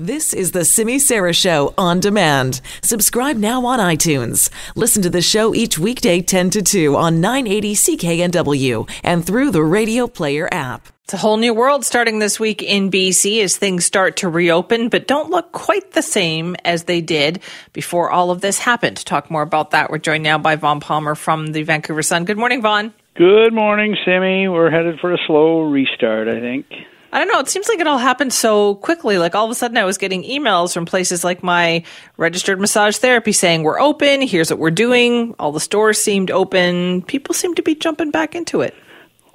This is the Simi Sara Show on demand. Subscribe now on iTunes. Listen to the show each weekday 10 to 2 on 980 CKNW and through the Radio Player app. It's a whole new world starting this week in BC as things start to reopen, but don't look quite the same as they did before all of this happened. To talk more about that, we're joined now by Vaughn Palmer from the Vancouver Sun. Good morning, Vaughn. Good morning, Simi. We're headed for a slow restart, I think. I don't know. It seems like it all happened so quickly. Like all of a sudden, I was getting emails from places like my registered massage therapy saying, We're open. Here's what we're doing. All the stores seemed open. People seem to be jumping back into it.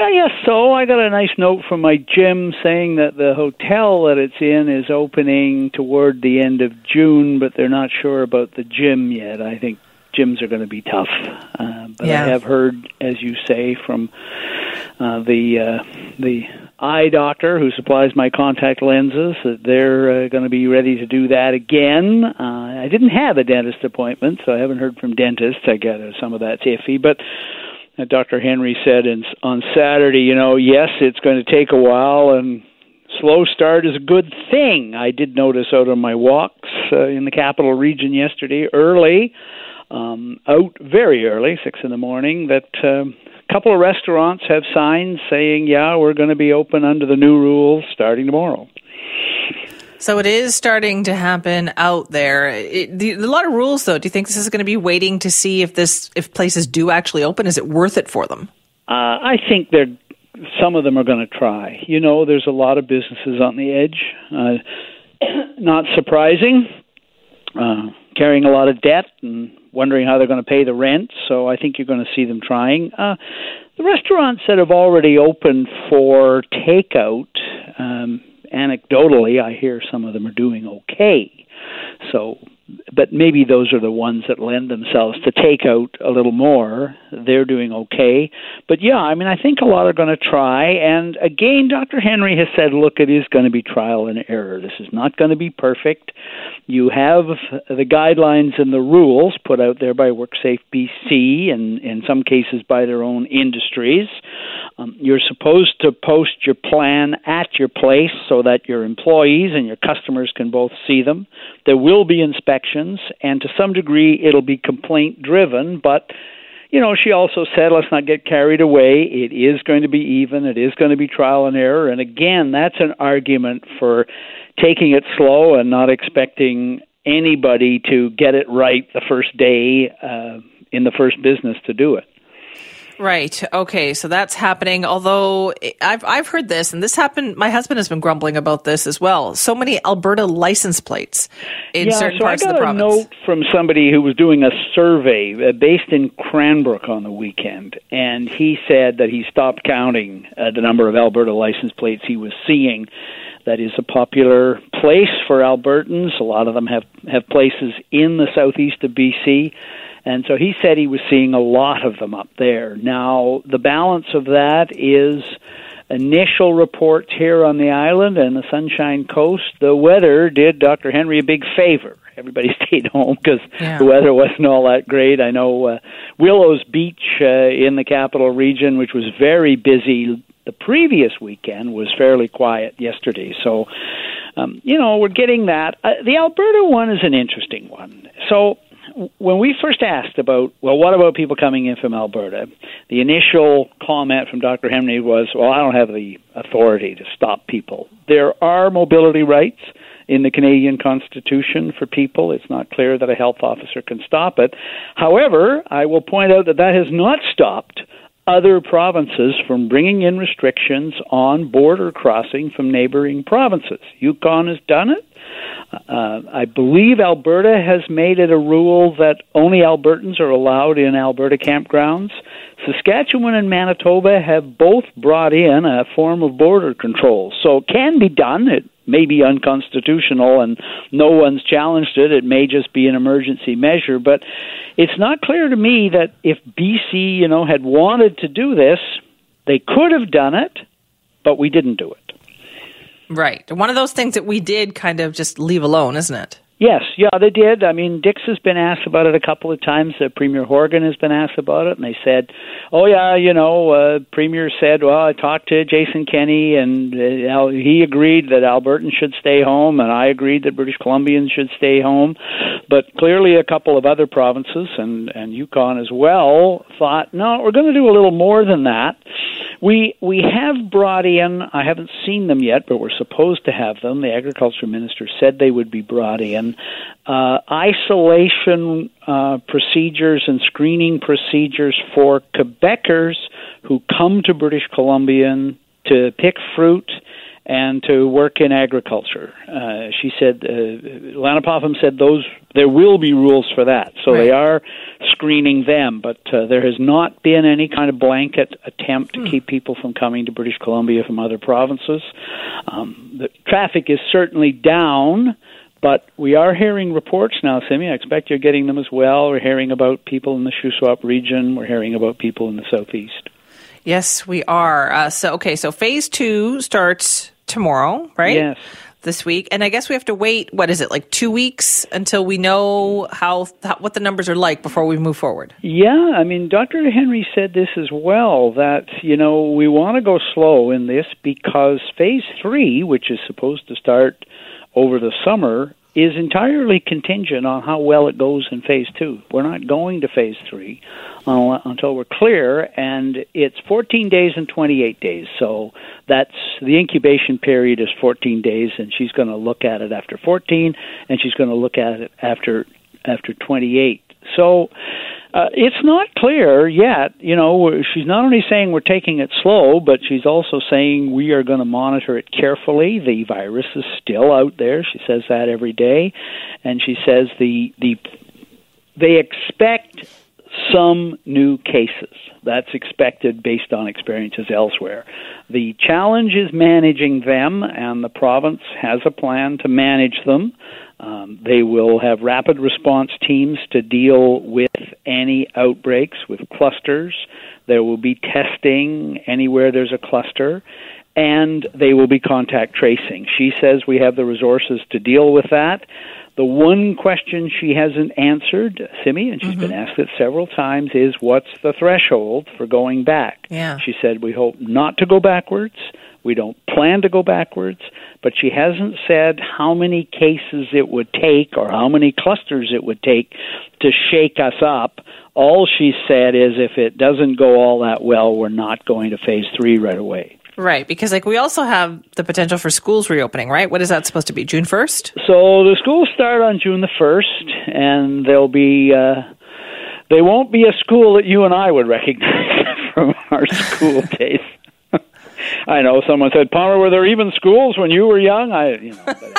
Well, yes, so I got a nice note from my gym saying that the hotel that it's in is opening toward the end of June, but they're not sure about the gym yet. I think gyms are going to be tough. Uh, but Yeah. I have heard, as you say, from uh, the uh, the eye doctor who supplies my contact lenses that they're uh, going to be ready to do that again. Uh, I didn't have a dentist appointment, so I haven't heard from dentists. I gather some of that's iffy, but. Uh, Dr. Henry said in, on Saturday, you know, yes, it's going to take a while, and slow start is a good thing. I did notice out on my walks uh, in the capital region yesterday, early, um, out very early, six in the morning, that um, a couple of restaurants have signs saying, "Yeah, we're going to be open under the new rules starting tomorrow." So it is starting to happen out there. It, the, a lot of rules, though. Do you think this is going to be waiting to see if this if places do actually open? Is it worth it for them? Uh, I think they're some of them are going to try. You know, there's a lot of businesses on the edge. Uh, not surprising. Uh, carrying a lot of debt and wondering how they're going to pay the rent. So I think you're going to see them trying. Uh, the restaurants that have already opened for takeout, um, anecdotally, I hear some of them are doing okay. So, but maybe those are the ones that lend themselves to take out a little more. They're doing okay. But yeah, I mean, I think a lot are going to try. And again, Dr. Henry has said, look, it is going to be trial and error. This is not going to be perfect. You have the guidelines and the rules put out there by WorkSafe BC and in some cases by their own industries. Um, you're supposed to post your plan at your place so that your employees and your customers can both see them. There will be inspections, and to some degree, it'll be complaint driven, but you know, she also said, let's not get carried away. It is going to be even. It is going to be trial and error. And again, that's an argument for taking it slow and not expecting anybody to get it right the first day uh, in the first business to do it. Right. Okay. So that's happening. Although I've I've heard this, and this happened. My husband has been grumbling about this as well. So many Alberta license plates in yeah, certain so parts I got of the a note from somebody who was doing a survey uh, based in Cranbrook on the weekend, and he said that he stopped counting uh, the number of Alberta license plates he was seeing. That is a popular place for Albertans. A lot of them have have places in the southeast of BC. And so he said he was seeing a lot of them up there. Now, the balance of that is initial reports here on the island and the Sunshine Coast. The weather did Dr. Henry a big favor. Everybody stayed home because Yeah. the weather wasn't all that great. I know uh, Willows Beach uh, in the capital region, which was very busy the previous weekend, was fairly quiet yesterday. So, um, you know, we're getting that. Uh, the Alberta one is an interesting one. So, when we first asked about, well, what about people coming in from Alberta? The initial comment from Dr. Henry was, well, I don't have the authority to stop people. There are mobility rights in the Canadian Constitution for people. It's not clear that a health officer can stop it. However, I will point out that that has not stopped other provinces from bringing in restrictions on border crossing from neighboring provinces. Yukon has done it. Uh, I believe Alberta has made it a rule that only Albertans are allowed in Alberta campgrounds. Saskatchewan and Manitoba have both brought in a form of border control. So it can be done. It may be unconstitutional and no one's challenged it. It may just be an emergency measure. But it's not clear to me that if BC, you know, had wanted to do this, they could have done it, but we didn't do it. Right. One of those things that we did kind of just leave alone, isn't it? Yes, yeah, they did. I mean, Dix has been asked about it a couple of times. Uh, Premier Horgan has been asked about it, and they said, "Oh yeah, you know, uh, Premier said, well, I talked to Jason Kenney, and uh, he agreed that Albertans should stay home, and I agreed that British Columbians should stay home." But clearly, a couple of other provinces and and Yukon as well thought, "No, we're going to do a little more than that." We we have brought in. I haven't seen them yet, but we're supposed to have them. The agriculture minister said they would be brought in. Uh, isolation uh, procedures and screening procedures for Quebecers who come to British Columbia to pick fruit and to work in agriculture. Uh, she said, uh, Lana Popham said those there will be rules for that. So right. they are screening them, but uh, there has not been any kind of blanket attempt to hmm. keep people from coming to British Columbia from other provinces. Um, the traffic is certainly down. But we are hearing reports now, Simi. I expect you're getting them as well. We're hearing about people in the Shuswap region. We're hearing about people in the southeast. Yes, we are. Uh, so, okay, so phase two starts tomorrow, right? Yes. This week, and I guess we have to wait. What is it like two weeks until we know how, how what the numbers are like before we move forward? Yeah, I mean, Dr. Henry said this as well that you know we want to go slow in this because phase three, which is supposed to start over the summer, is entirely contingent on how well it goes in phase two. We're not going to phase three uh, until we're clear, and it's 14 days and 28 days. So that's the incubation period is 14 days, and she's going to look at it after 14, and she's going to look at it after after 28. So uh, it's not clear yet. You know, she's not only saying we're taking it slow, but she's also saying we are going to monitor it carefully. The virus is still out there. She says that every day, and she says the the they expect some new cases. That's expected based on experiences elsewhere. The challenge is managing them, and the province has a plan to manage them. Um, they will have rapid response teams to deal with any outbreaks, with clusters. There will be testing anywhere there's a cluster, and they will be contact tracing. She says we have the resources to deal with that. The one question she hasn't answered, Simi, and she's mm-hmm. been asked it several times, is what's the threshold for going back? Yeah. She said we hope not to go backwards. We don't plan to go backwards, but she hasn't said how many cases it would take or how many clusters it would take to shake us up. All she said is if it doesn't go all that well, we're not going to phase three right away. Right, because like we also have the potential for schools reopening, right? What is that supposed to be? June first? So the schools start on June the first, and there'll be uh, they won't be a school that you and I would recognize from our school days. I know someone said, Palmer, were there even schools when you were young? I, you know. Anyway.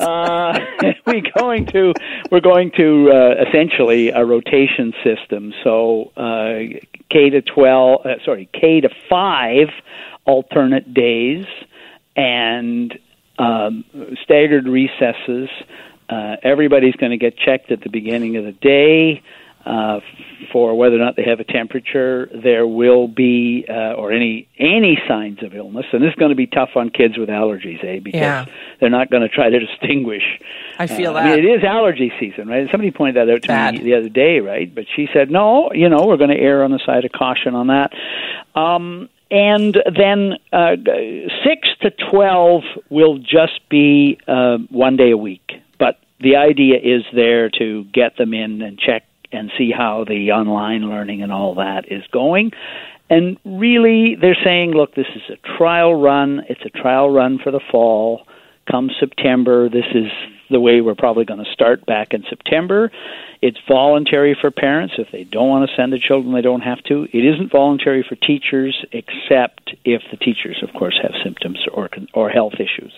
uh, we going to we're going to uh, essentially a rotation system. So uh, K to twelve, uh, sorry, K to five alternate days and um, staggered recesses. Uh, everybody's going to get checked at the beginning of the day uh, for whether or not they have a temperature. There will be uh, or any any signs of illness, and this is going to be tough on kids with allergies, eh? Because yeah. they're not going to try to distinguish. I feel uh, that. I mean, it is allergy season, right? Somebody pointed that out to Bad. me the other day, right? But she said, no, you know, we're going to err on the side of caution on that. Um, and then uh, six to twelve will just be uh, one day a week. But the idea is there to get them in and check and see how the online learning and all that is going. And really, they're saying, look, this is a trial run. It's a trial run for the fall. Come September, this is the way we're probably going to start back in September. It's voluntary for parents. If they don't want to send the children, they don't have to. It isn't voluntary for teachers, except if the teachers, of course, have symptoms or, or health issues.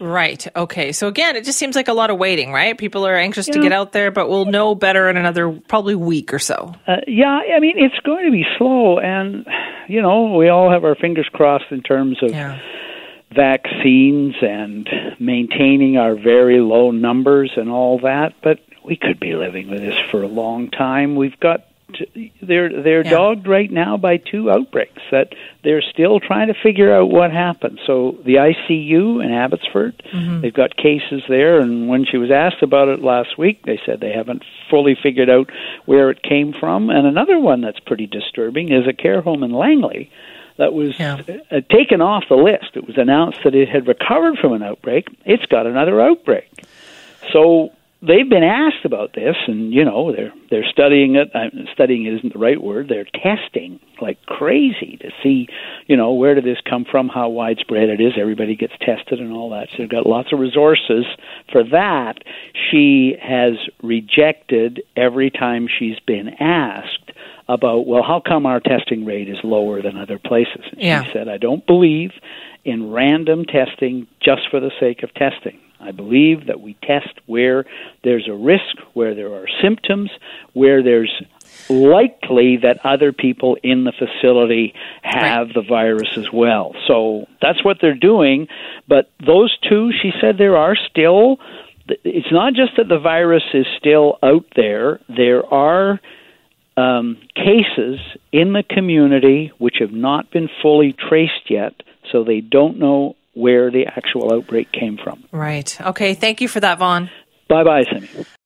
Right. Okay. So again, it just seems like a lot of waiting, right? People are anxious yeah. to get out there, but we'll know better in another probably week or so. Uh, yeah. I mean, it's going to be slow, and you know, we all have our fingers crossed in terms of. Yeah vaccines and maintaining our very low numbers and all that, but we could be living with this for a long time. We've got they're they're yeah. dogged right now by two outbreaks that they're still trying to figure out what happened. So the ICU in Abbotsford, mm-hmm. they've got cases there, and when she was asked about it last week, they said they haven't fully figured out where it came from. And another one that's pretty disturbing is a care home in Langley that was yeah. uh, taken off the list. It was announced that it had recovered from an outbreak. It's got another outbreak. So they've been asked about this, and you know they're they're studying it. Uh, studying isn't the right word. They're testing like crazy to see, you know, where did this come from, how widespread it is. Everybody gets tested and all that. So they've got lots of resources for that. She has rejected every time she's been asked about, well, how come our testing rate is lower than other places? And yeah. she said, I don't believe in random testing just for the sake of testing. I believe that we test where there's a risk, where there are symptoms, where there's likely that other people in the facility have right. the virus as well. So that's what they're doing. But those two, she said, there are still. It's not just that the virus is still out there. There are um, cases in the community which have not been fully traced yet, so they don't know where the actual outbreak came from. Right. Okay. Thank you for that, Vaughn. Bye bye, Simi.